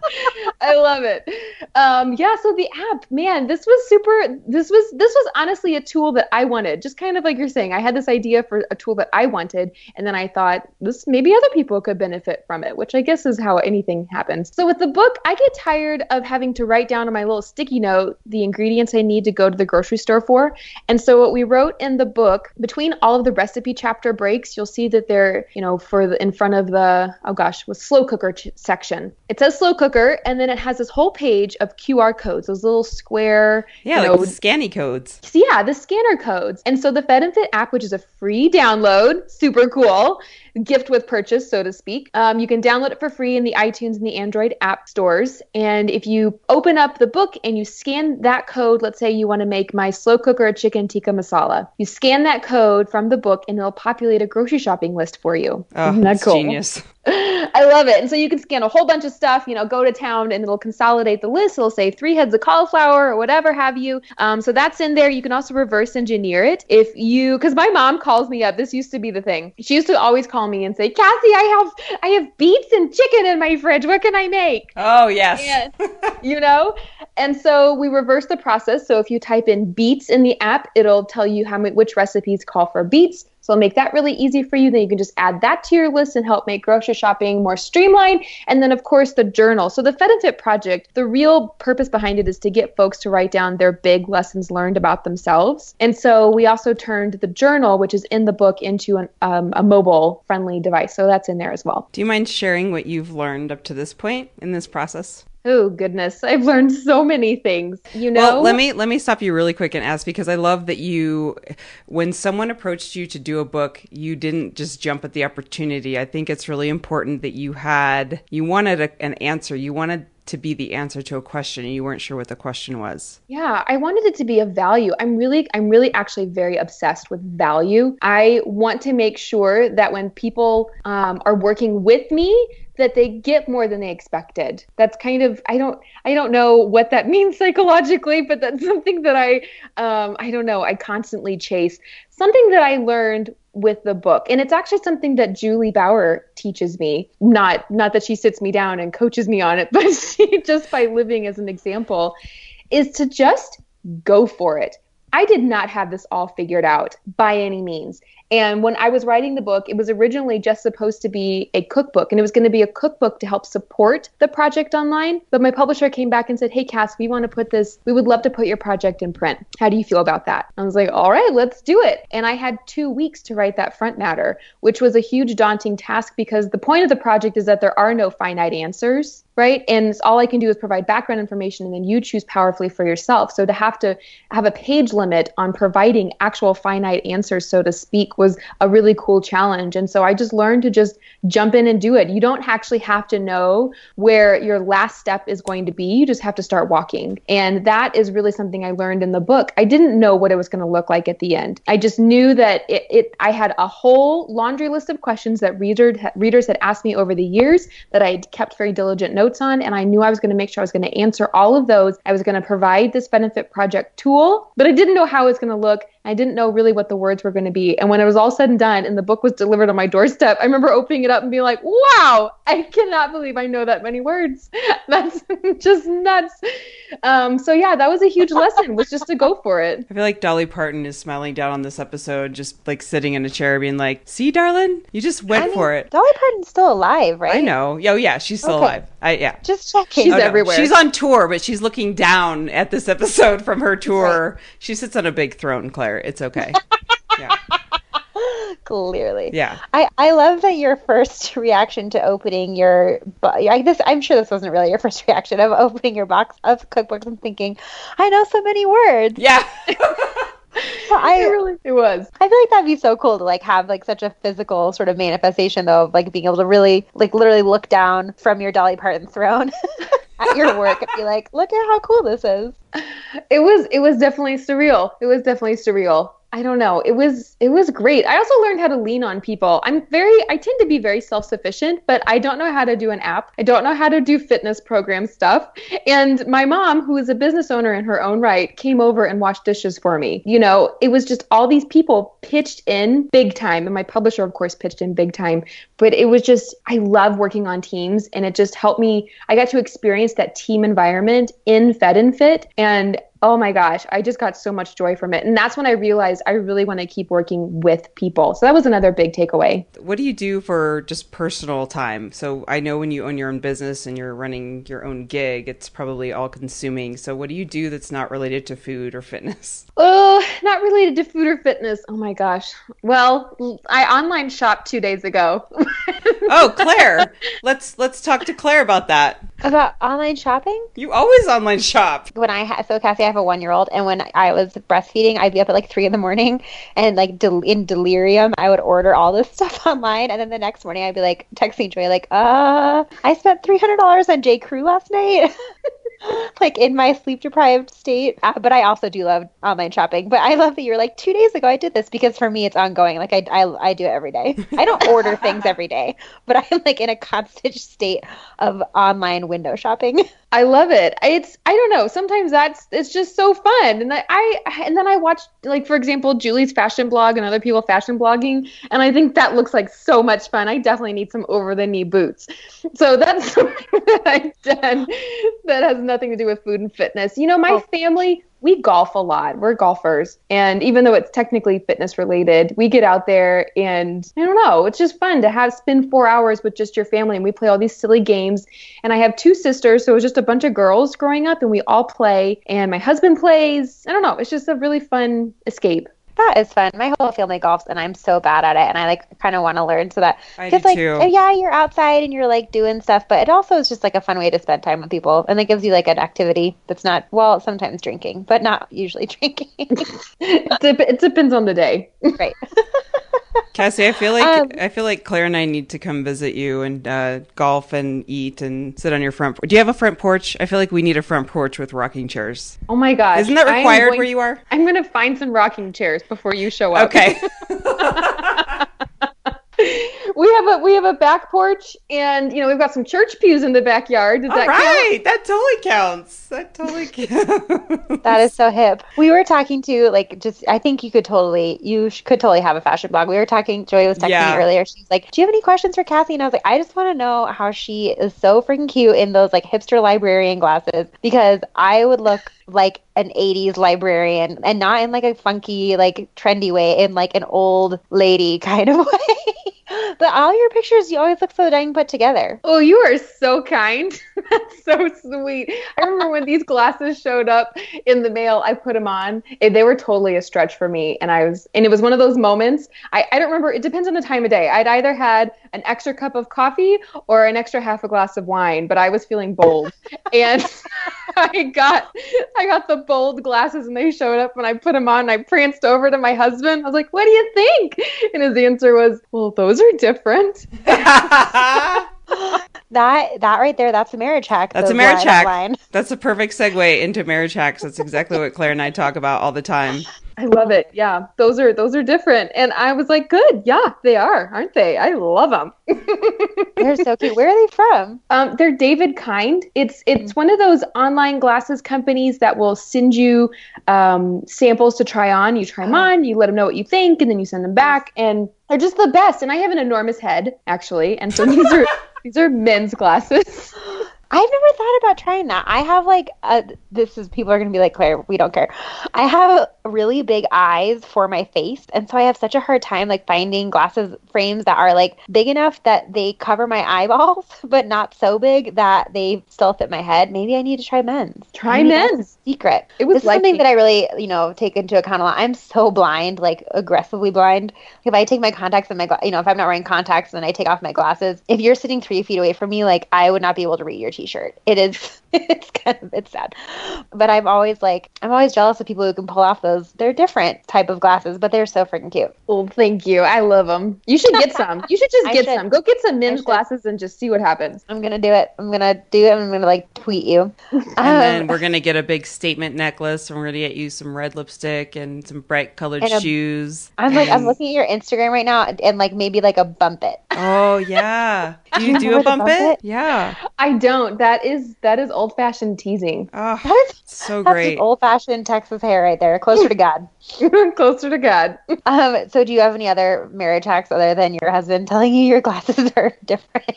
S2: I love it. Um, yeah, so the app, man, this was super. This was this was honestly a tool that I wanted. Just kind of like you're saying, I had this idea for a tool that I wanted, and then I thought this maybe other people could benefit from it, which I guess is how anything happens. So with the book, I get tired of having to write down on my little sticky note the ingredients I need to go to the grocery store for. And so what we wrote in the book, between all of the recipe chapter breaks, you'll see that they're, you know, for the, in front of the oh gosh, was slow cooker ch- section. It says slow cooker, and then it has this whole page of QR codes, those little square,
S1: yeah,
S2: you
S1: like
S2: know,
S1: scanny codes.
S2: yeah, the scanner codes. And so the Fed and Fit app, which is a free download, super cool, gift with purchase, so to speak. Um, you can download it for free in the iTunes and the Android app stores. And if you open up the book and you scan that code, let's say you want to make my slow cooker chicken tikka masala, you scan that code from the book and it'll populate a grocery shopping list for you.
S1: Oh,
S2: Isn't that
S1: that's
S2: cool?
S1: genius.
S2: I love it. And so you can scan a whole bunch of stuff, you know, go to town and it'll consolidate the list. It'll say three heads of cauliflower or whatever have you. Um, so that's in there. You can also reverse engineer it if you, because my mom calls me up. This used to be the thing. She used to always call me and say, Cassie, I have, I have beets and chicken in my fridge. What can I make?
S1: Oh yes.
S2: And, you know, and so we reverse the process. So if you type in beets in the app, it'll tell you how many, which recipes call for beets. I'll make that really easy for you. Then you can just add that to your list and help make grocery shopping more streamlined. And then, of course, the journal. So the Fed and Fit project, the real purpose behind it is to get folks to write down their big lessons learned about themselves. And so we also turned the journal, which is in the book, into an, um, a mobile friendly device. So that's in there as well.
S1: Do you mind sharing what you've learned up to this point in this process?
S2: Oh goodness, I've learned so many things. You know.
S1: Well, let me let me stop you really quick and ask because I love that you when someone approached you to do a book, you didn't just jump at the opportunity. I think it's really important that you had you wanted a, an answer. You wanted to be the answer to a question and you weren't sure what the question was.
S2: Yeah, I wanted it to be of value. I'm really I'm really actually very obsessed with value. I want to make sure that when people um, are working with me that they get more than they expected. That's kind of I don't I don't know what that means psychologically, but that's something that I um, I don't know I constantly chase. Something that I learned with the book, and it's actually something that Juli Bauer teaches me. Not not that she sits me down and coaches me on it, but she just by living as an example, is to just go for it. I did not have this all figured out by any means. And when I was writing the book, it was originally just supposed to be a cookbook, and it was going to be a cookbook to help support the project online. But my publisher came back and said, Hey, Cass, we want to put this, we would love to put your project in print. How do you feel about that? I was like, All right, let's do it. And I had two weeks to write that front matter, which was a huge daunting task because the point of the project is that there are no finite answers right? And all I can do is provide background information and then you choose powerfully for yourself. So to have to have a page limit on providing actual finite answers, so to speak, was a really cool challenge. And so I just learned to just jump in and do it. You don't actually have to know where your last step is going to be. You just have to start walking. And that is really something I learned in the book. I didn't know what it was going to look like at the end. I just knew that it, it I had a whole laundry list of questions that reader, readers had asked me over the years that I kept very diligent notes on. And I knew I was going to make sure I was going to answer all of those. I was going to provide this benefit project tool, but I didn't know how it was going to look. I didn't know really what the words were going to be. And when it was all said and done and the book was delivered on my doorstep, I remember opening it up and being like, wow, I cannot believe I know that many words. That's just nuts. Um, so yeah, that was a huge lesson was just to go for it.
S1: I feel like Dolly Parton is smiling down on this episode, just like sitting in a chair being like, see, darling, you just went
S3: I mean,
S1: for it.
S3: Dolly Parton's still alive, right?
S1: I know. Oh yeah, she's still
S3: Okay.
S1: alive. I yeah.
S3: Just checking.
S2: She's
S1: Oh, no.
S2: everywhere.
S1: She's on tour, but she's looking down at this episode from her tour. She sits on a big throne, Claire. It's okay. yeah.
S3: Clearly.
S1: Yeah.
S3: I, I love that your first reaction to opening your bo- I this I'm sure this wasn't really your first reaction of opening your box of cookbooks and thinking I know so many words.
S1: Yeah.
S3: I
S2: it really it was.
S3: I feel like that'd be so cool to like have like such a physical sort of manifestation though of like being able to really like literally look down from your Dolly Parton throne at your work and be like, look at how cool this is.
S2: It was it was definitely surreal. It was definitely surreal. I don't know. It was it was great. I also learned how to lean on people. I'm very I tend to be very self-sufficient, but I don't know how to do an app. I don't know how to do fitness program stuff. And my mom, who is a business owner in her own right, came over and washed dishes for me. You know, it was just all these people pitched in big time and my publisher of course pitched in big time, but it was just I love working on teams and it just helped me I got to experience that team environment in Fed and Fit and oh my gosh, I just got so much joy from it. And that's when I realized I really want to keep working with people. So that was another big takeaway.
S1: What do you do for just personal time? So I know when you own your own business and you're running your own gig, it's probably all consuming. So what do you do that's not related to food or fitness?
S2: Oh, not related to food or fitness. Oh my gosh. Well, I online shopped two days ago.
S1: Oh, Claire. let's let's talk to Claire about that.
S3: About online shopping?
S1: You always online shop.
S3: when I ha- so Cassie, I have a one year old, and when I was breastfeeding, I'd be up at like three in the morning, and like del- in delirium, I would order all this stuff online, and then the next morning, I'd be like texting Joy, like, "Uh, I spent three hundred dollars on J. Crew last night." like in my sleep deprived state. Uh, but i also do love online shopping. But i love that you're like two days ago i did this because for me it's ongoing. Like i, I, I do it every day. I don't order things every day but i'm like in a constant state of online window shopping
S2: I love it. It's I don't know. Sometimes that's it's just so fun, and I, I and then I watch like for example Juli's fashion blog and other people fashion blogging, and I think that looks like so much fun. I definitely need some over the knee boots. So that's something that I've done that has nothing to do with food and fitness. You know, my oh. family we golf a lot. We're golfers. And even though it's technically fitness related, we get out there and I don't know, it's just fun to have spend four hours with just your family and we play all these silly games. And I have two sisters, so it was just a bunch of girls growing up and we all play and my husband plays. I don't know, it's just a really fun escape.
S3: That is fun. My whole family golfs, and I'm so bad at it, and I like kind of want to learn so that
S1: I do
S3: like
S1: too.
S3: uh, yeah, you're outside and you're like doing stuff, but it also is just like a fun way to spend time with people, and it gives you like an activity that's not well, sometimes drinking, but not usually drinking.
S2: it, dep- it depends on the day.
S3: right.
S1: Cassie, I feel like
S3: Um,
S1: I feel like Claire and I need to come visit you and uh, golf and eat and sit on your front. Porch. Do you have a front porch? I feel like we need a front porch with rocking chairs.
S2: Oh my gosh.
S1: Isn't that required
S2: going-
S1: where you are?
S2: I'm going to find some rocking chairs before you show up.
S1: Okay.
S2: we have a we have a back porch and you know we've got some church pews in the backyard. Does
S1: All
S2: that count?
S1: right, that totally counts. That totally counts.
S3: That is so hip. We were talking to like just I think you could totally you sh- could totally have a fashion blog. We were talking. Joy was texting
S1: Yeah.
S3: me earlier. She's like, "Do you have any questions for Kathy?" And I was like, "I just want to know how she is so freaking cute in those like hipster librarian glasses because I would look like an 80s librarian and not in like a funky like trendy way in like an old lady kind of way." But all your pictures, you always look so dang put together.
S2: Oh, you are so kind. That's so sweet. I remember when these glasses showed up in the mail, I put them on. It, they were totally a stretch for me. And I was, and it was one of those moments. I, I don't remember, it depends on the time of day. I'd either had an extra cup of coffee or an extra half a glass of wine, but I was feeling bold. and I got, I got the bold glasses and they showed up and I put them on and I pranced over to my husband. I was like, what do you think? And his answer was, well, those are different.
S3: That that right there, that's a marriage hack.
S1: That's a marriage
S3: line-
S1: hack.
S3: line.
S1: That's a perfect segue into marriage hacks. That's exactly what Claire and I talk about all the time.
S2: I love it. Yeah, those are those are different. And I was like, good. Yeah, they are, aren't they? I love them.
S3: They're so cute. Where are they from?
S2: Um, they're David Kind. It's it's one of those online glasses companies that will send you um, samples to try on. You try them on, you let them know what you think, and then you send them back. And they're just the best. And I have an enormous head actually, and so these are these are men's glasses.
S3: I've never thought about trying that. I have like a, this is people are gonna be like Claire, we don't care. I have really big eyes for my face, and so I have such a hard time like finding glasses frames that are like big enough that they cover my eyeballs, but not so big that they still fit my head. Maybe I need to try men's.
S2: Try
S3: Maybe
S2: men's.
S3: secret.
S2: It was
S3: this is something that I really, you know, take into account a lot. I'm so blind, like aggressively blind. If I take my contacts and my, gla- you know, if I'm not wearing contacts and I take off my glasses, if you're sitting three feet away from me, like I would not be able to read your T-shirt. It is, it's kind of, it's sad. But I'm always like, I'm always jealous of people who can pull off those. They're different type of glasses, but they're so freaking cute.
S2: Well, thank you. I love them. You should get some. You should just get
S3: should.
S2: some. Go get some men's glasses and just see what happens.
S3: I'm gonna do it. I'm gonna do it. I'm gonna like tweet you.
S1: And
S3: Um,
S1: then we're gonna get a big statement necklace, and we're gonna get you some red lipstick and some bright colored
S3: a-
S1: shoes.
S3: I'm like, I'm looking at your Instagram right now, and like maybe like a bump it.
S1: Oh yeah. Do you
S3: You
S1: do a bump
S3: bump
S1: it?
S3: it?
S1: Yeah.
S2: I don't. That is that is old fashioned teasing.
S1: Oh,
S3: That's
S1: so great.
S3: old fashioned Texas hair right there, closer to God.
S2: Closer to God.
S3: Um, so do you have any other marriage hacks other than your husband telling you your glasses are different?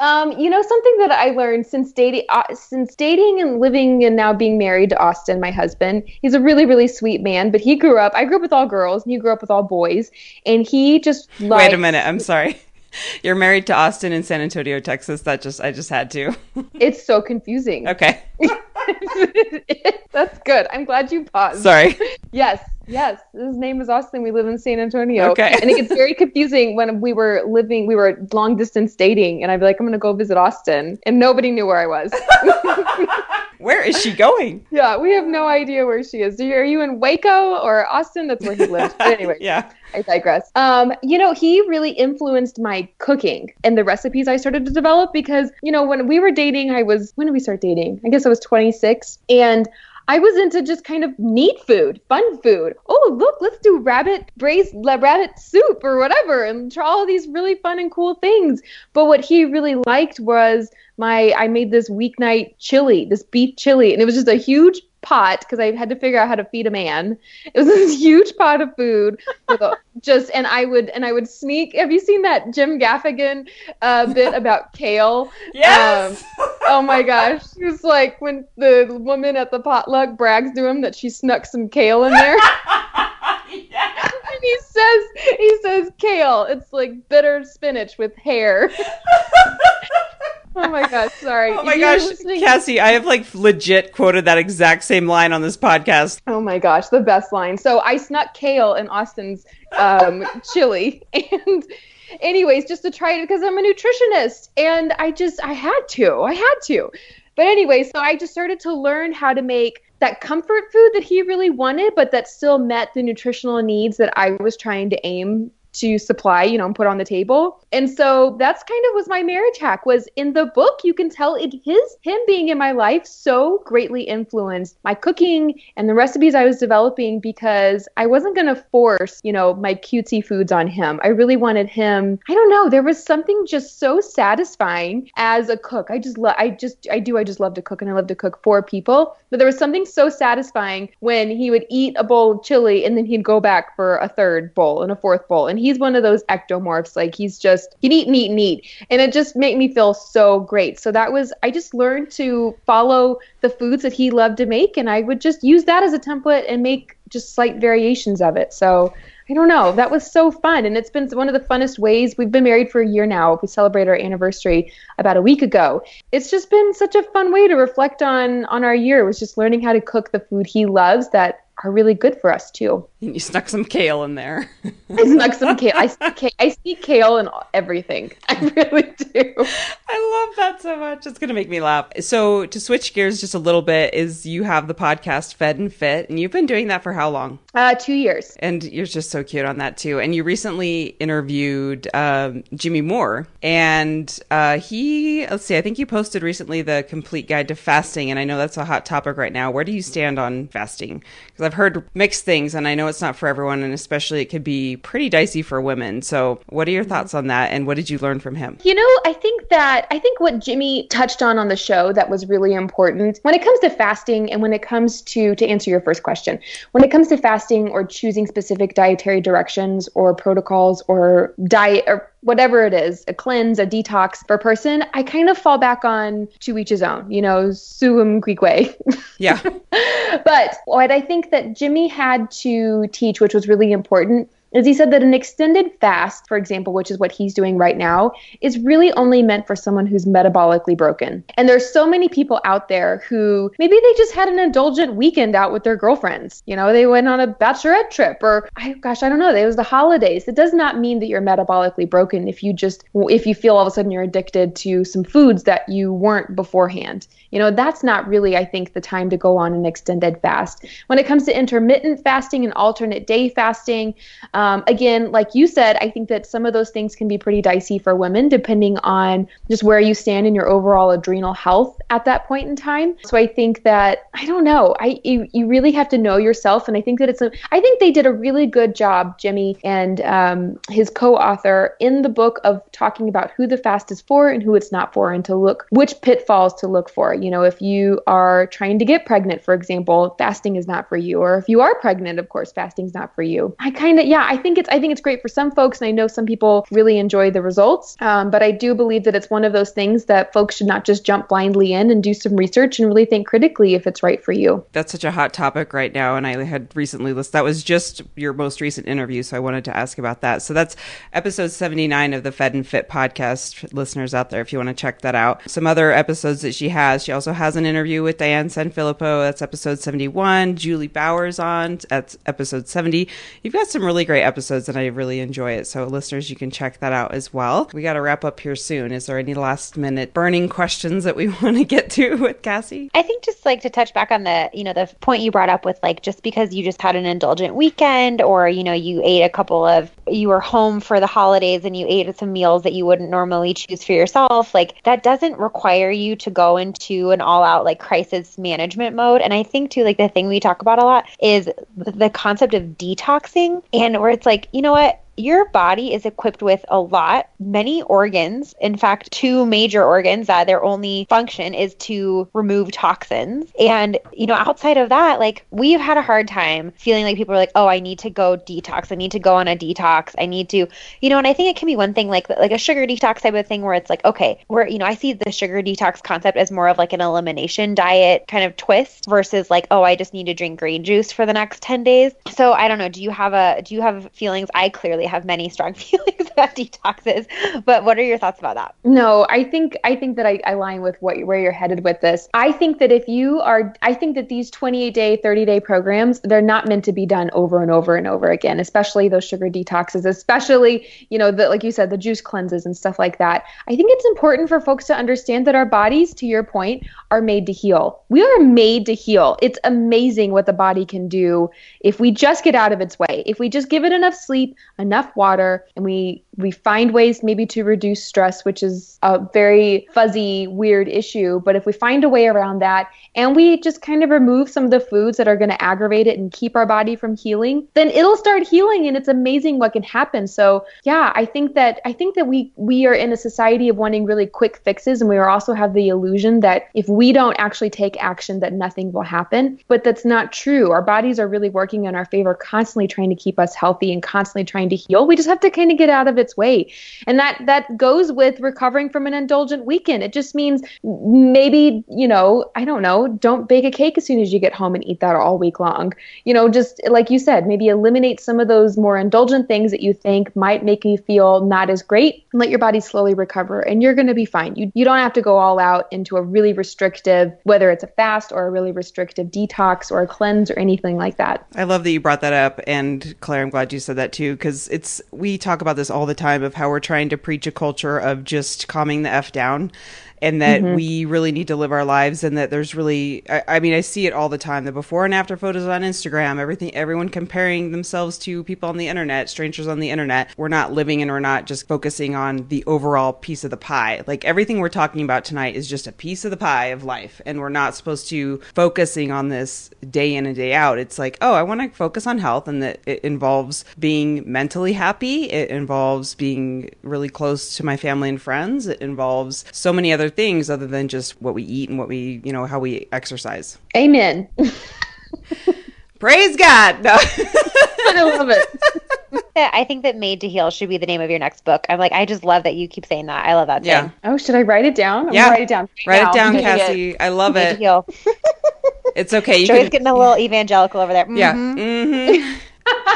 S2: Um, you know something that I learned since dating, uh, since dating and living and now being married to Austin, my husband. He's a really, really sweet man, but he grew up. I grew up with all girls, and he grew up with all boys, and he just
S1: Wait a minute. I'm sorry. You're married to Austin in San Antonio, Texas. That just I just had to.
S2: It's so confusing.
S1: okay.
S2: That's good. I'm glad you paused.
S1: Sorry.
S2: Yes, yes. His name is Austin. We live in San Antonio.
S1: Okay.
S2: And it gets very confusing when we were living, we were long distance dating, and I'd be like, I'm going to go visit Austin. And nobody knew where I was.
S1: Where is she going?
S2: yeah, we have no idea where she is. Are you in Waco or Austin? That's where he lives. But anyway,
S1: yeah.
S2: I digress. Um, you know, he really influenced my cooking and the recipes I started to develop because, you know, when we were dating, I was, when did we start dating? I guess I was 26. And I was into just kind of neat food, fun food. Oh, look, let's do rabbit braised rabbit soup or whatever and try all these really fun and cool things. But what he really liked was my I made this weeknight chili, this beef chili, and it was just a huge pot because I had to figure out how to feed a man. It was this huge pot of food just and I would and I would sneak. Have you seen that Jim Gaffigan uh, bit about kale?
S1: Yes.
S2: Oh my gosh. It was like when the woman at the potluck brags to him that she snuck some kale in there.
S1: yeah.
S2: and he says he says kale. It's like bitter spinach with hair. Oh my gosh, sorry.
S1: Oh my
S2: you're
S1: gosh,
S2: listening-
S1: Cassie, I have like legit quoted that exact same line on this podcast.
S2: Oh my gosh, the best line. So I snuck kale in Austin's um, chili, and anyways, just to try it because I'm a nutritionist, and I just I had to, I had to. But anyway, so I just started to learn how to make that comfort food that he really wanted, but that still met the nutritional needs that I was trying to aim to supply, you know, and put on the table. And so that's kind of was my marriage hack was in the book you can tell it his him being in my life so greatly influenced my cooking and the recipes I was developing because I wasn't going to force, you know, my cutesy foods on him. I really wanted him. I don't know, there was something just so satisfying as a cook. I just love I just I do I just love to cook and I love to cook for people. But there was something so satisfying when he would eat a bowl of chili and then he'd go back for a third bowl and a fourth bowl. And he's one of those ectomorphs. Like he's just he'd eat eat eat. And it just made me feel so great. So that was I just learned to follow the foods that he loved to make and I would just use that as a template and make just slight variations of it. So I don't know. That was so fun. And it's been one of the funnest ways. We've been married for a year now. We celebrate our anniversary about a week ago. It's just been such a fun way to reflect on on our year. It was just learning how to cook the food he loves that are really good for us too.
S1: And you snuck some kale in there.
S2: I snuck some kale. I see, kale. I see kale in everything. I really do.
S1: I love that so much. It's gonna make me laugh. So to switch gears just a little bit, is you have the podcast Fed and Fit, and you've been doing that for how long?
S2: Uh, two years.
S1: And you're just so cute on that too. And you recently interviewed um, Jimmy Moore, and uh, he let's see, I think you posted recently the complete guide to fasting, and I know that's a hot topic right now. Where do you stand on fasting? Because I've heard mixed things, and I know it's not for everyone, and especially it could be pretty dicey for women. So, what are your mm-hmm. thoughts on that, and what did you learn from him?
S2: You know, I think that I think what Jimmy touched on on the show that was really important when it comes to fasting, and when it comes to to answer your first question, when it comes to fasting or choosing specific dietary directions or protocols or diet or whatever it is, a cleanse, a detox for a person, I kind of fall back on to each his own, you know, suum cuique.
S1: Yeah.
S2: but what I think that Jimmy had to teach, which was really important, is he said that an extended fast, for example, which is what he's doing right now, is really only meant for someone who's metabolically broken. And there's so many people out there who maybe they just had an indulgent weekend out with their girlfriends. You know, they went on a bachelorette trip or I gosh, I don't know, it was the holidays. It does not mean that you're metabolically broken if you just if you feel all of a sudden you're addicted to some foods that you weren't beforehand. You know, that's not really I think the time to go on an extended fast. When it comes to intermittent fasting and alternate day fasting, again, like you said, I think that some of those things can be pretty dicey for women depending on just where you stand in your overall adrenal health at that point in time. So I think that I don't know. I you, you really have to know yourself, and I think that it's a. I think they did a really good job, Jimmy and um, his co-author, in the book of talking about who the fast is for and who it's not for, and to look which pitfalls to look for. You know, if you are trying to get pregnant, for example, fasting is not for you, or if you are pregnant, of course, fasting's not for you. I kind of yeah. I think it's I think it's great for some folks, and I know some people really enjoy the results. Um, but I do believe that it's one of those things that folks should not just jump blindly in and do some research and really think critically if it's right for you.
S1: That's such a hot topic right now, and I had recently listened. That was just your most recent interview, so I wanted to ask about that. So that's episode seventy nine of the Fed and Fit podcast. Listeners out there, if you want to check that out. Some other episodes that she has. She also has an interview with Diane Sanfilippo. That's episode seventy one. Juli Bauer's on. That's episode seventy. You've got some really great episodes, and I really enjoy it. So, listeners, you can check that out as well. We got to wrap up here soon. Is there any last minute burning questions that we want to get to with Cassie?
S3: I think just like to touch back on the, you know, the point you brought up with like just because you just had an indulgent weekend or, you know, you ate a couple of, you were home for the holidays and you ate some meals that you wouldn't normally choose for yourself, like that doesn't require you to go into an all out like crisis management mode. And I think too, like the thing we talk about a lot is the concept of detoxing and where it's like, you know what? Your body is equipped with a lot, many organs. In fact, two major organs that their only function is to remove toxins. And, you know, outside of that, like we've had a hard time feeling like people are like, oh, I need to go detox. I need to go on a detox. I need to, you know, and I think it can be one thing like like a sugar detox type of thing where it's like, okay, where, you know, I see the sugar detox concept as more of like an elimination diet kind of twist versus like, oh, I just need to drink green juice for the next 10 days. So I don't know. Do you have a, do you have feelings? I clearly have many strong feelings about detoxes, but what are your thoughts about that?
S2: No, I think I think that I, I align with what where you're headed with this. I think that if you are, I think that these 28 day, 30 day programs, they're not meant to be done over and over and over again. Especially those sugar detoxes, especially you know the like you said the juice cleanses and stuff like that. I think it's important for folks to understand that our bodies, to your point, are made to heal. We are made to heal. It's amazing what the body can do if we just get out of its way. If we just give it enough sleep, enough water, and we we find ways maybe to reduce stress, which is a very fuzzy, weird issue. But if we find a way around that and we just kind of remove some of the foods that are going to aggravate it and keep our body from healing, then it'll start healing and it's amazing what can happen. So yeah, I think that I think that we we are in a society of wanting really quick fixes and we also have the illusion that if we don't actually take action that nothing will happen. But that's not true. Our bodies are really working in our favor, constantly trying to keep us healthy and constantly trying to heal. We just have to kind of get out of its way. And that that goes with recovering from an indulgent weekend. It just means maybe, you know, I don't know, don't bake a cake as soon as you get home and eat that all week long. You know, just like you said, maybe eliminate some of those more indulgent things that you think might make you feel not as great and let your body slowly recover and you're going to be fine. You you don't have to go all out into a really restrictive whether it's a fast or a really restrictive detox or a cleanse or anything like that.
S1: I love that you brought that up and Claire, I'm glad you said that too cuz it's we talk about this all the time of how we're trying to preach a culture of just calming the f down and that mm-hmm. we really need to live our lives and that there's really I, I, mean i see it all the time the before and after photos on instagram everything everyone comparing themselves to people on the internet strangers on the internet. We're not living and we're not just focusing on the overall piece of the pie. Like everything we're talking about tonight is just a piece of the pie of life and we're not supposed to focusing on this day in and day out. It's like oh i want to focus on health and that it involves being mentally happy. It involves being really close to my family and friends. It involves so many other things other than just what we eat and what we, you know, how we exercise.
S2: Amen.
S1: Praise God. No.
S2: I love it.
S3: I think that Made to Heal should be the name of your next book. I'm like, I just love that you keep saying that. I love that.
S1: Yeah.
S3: Thing.
S2: Oh, should I write it down?
S1: I'm yeah.
S2: Write it down.
S1: Right write now. it down, Cassie. It. I love Made it. To heal. It's okay.
S3: You Joy's can... getting a little evangelical over there. Mm-hmm.
S1: Yeah. Mm-hmm.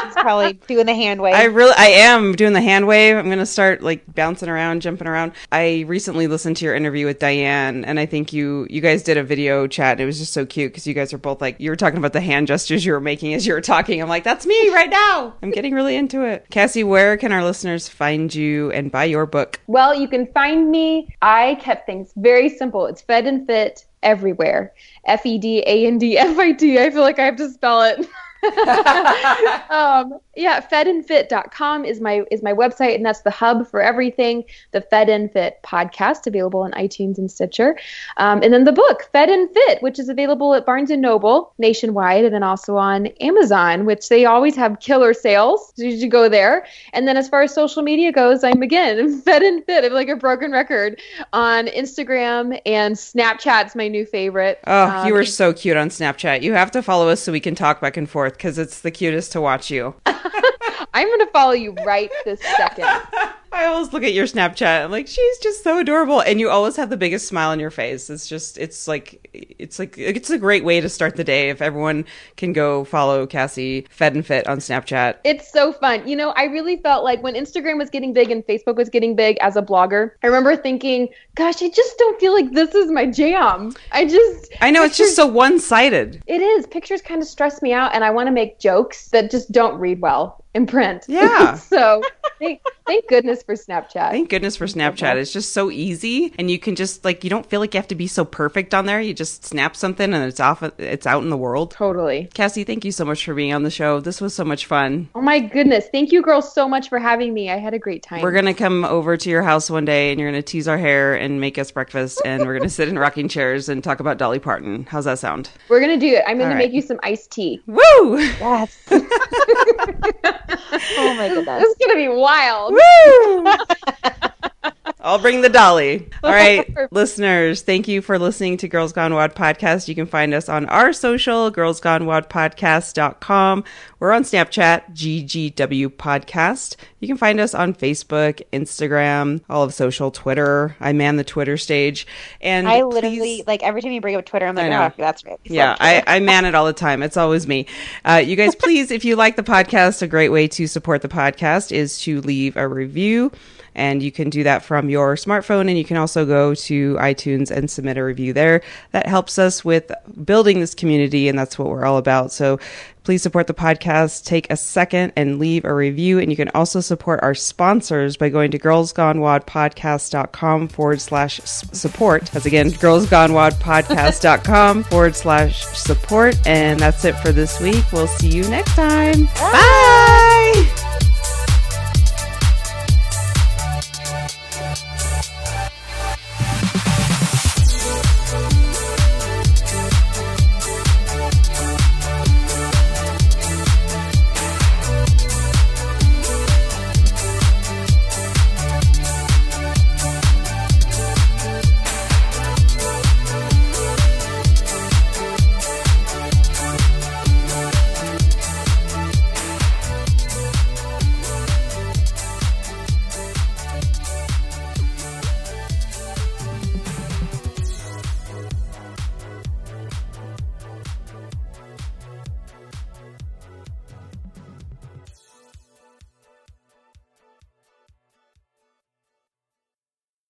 S3: He's probably doing the hand wave.
S1: I really, I am doing the hand wave. I'm gonna start like bouncing around, jumping around. I recently listened to your interview with Diane, and I think you, you guys did a video chat. And it was just so cute because you guys are both like, you were talking about the hand gestures you were making as you were talking. I'm like, that's me right now. I'm getting really into it. Cassie, where can our listeners find you and buy your book?
S2: Well, you can find me. I kept things very simple. It's Fed and Fit everywhere. F E D A N D F I T. I feel like I have to spell it. um, yeah, fedandfit.com is my is my website, and that's the hub for everything. The Fed and Fit podcast available on iTunes and Stitcher, um, and then the book Fed and Fit, which is available at Barnes and Noble nationwide, and then also on Amazon, which they always have killer sales. So you should go there. And then as far as social media goes, I'm again Fed and Fit. I'm like a broken record on Instagram and Snapchat's my new favorite.
S1: Oh, um, you are so cute on Snapchat. You have to follow us so we can talk back and forth because it's the cutest to watch you.
S2: I'm going to follow you right this second.
S1: I always look at your Snapchat. I'm like, she's just so adorable, and you always have the biggest smile on your face. It's just, it's like, it's like, it's a great way to start the day if everyone can go follow Cassie Fed and Fit on Snapchat.
S2: It's so fun. You know, I really felt like when Instagram was getting big and Facebook was getting big as a blogger, I remember thinking, gosh, I just don't feel like this is my jam. I just,
S1: I know pictures, it's just so one sided.
S2: It is. Pictures kind of stress me out, and I want to make jokes that just don't read well in print.
S1: Yeah.
S2: so thank, thank goodness for Snapchat.
S1: Thank goodness for Snapchat. It's just so easy, and you can just like you don't feel like you have to be so perfect on there. You just snap something, and it's off. It's out in the world.
S2: Totally.
S1: Cassie, thank you so much for being on the show. This was so much fun.
S2: Oh my goodness! Thank you, girls, so much for having me. I had a great time.
S1: We're gonna come over to your house one day, and you're gonna tease our hair and make us breakfast, and we're gonna sit in rocking chairs and talk about Dolly Parton. How's that sound?
S2: We're gonna do it. I'm gonna right. make you some iced tea.
S1: Woo!
S3: Yes. oh my goodness.
S2: This is gonna be wild.
S1: Woo! I'll bring the dolly. All right, listeners, thank you for listening to Girls Gone WOD podcast. You can find us on our social, girlsgonewodpodcast.com. We're on Snapchat, GGW Podcast. You can find us on Facebook, Instagram, all of social, Twitter. I man the Twitter stage. And
S3: I literally, please, like, every time you bring up Twitter, I'm like, oh, that's right.
S1: yeah, I, I man it all the time. It's always me. Uh, you guys, please, if you like the podcast, a great way to support the podcast is to leave a review and you can do that from your smartphone and you can also go to iTunes and submit a review there. That helps us with building this community and that's what we're all about. So please support the podcast. Take a second and leave a review. And you can also support our sponsors by going to girlsgonewodpodcast.com forward slash support. That's again, girlsgonewodpodcast.com forward slash support. And that's it for this week. We'll see you next time. Bye. Bye.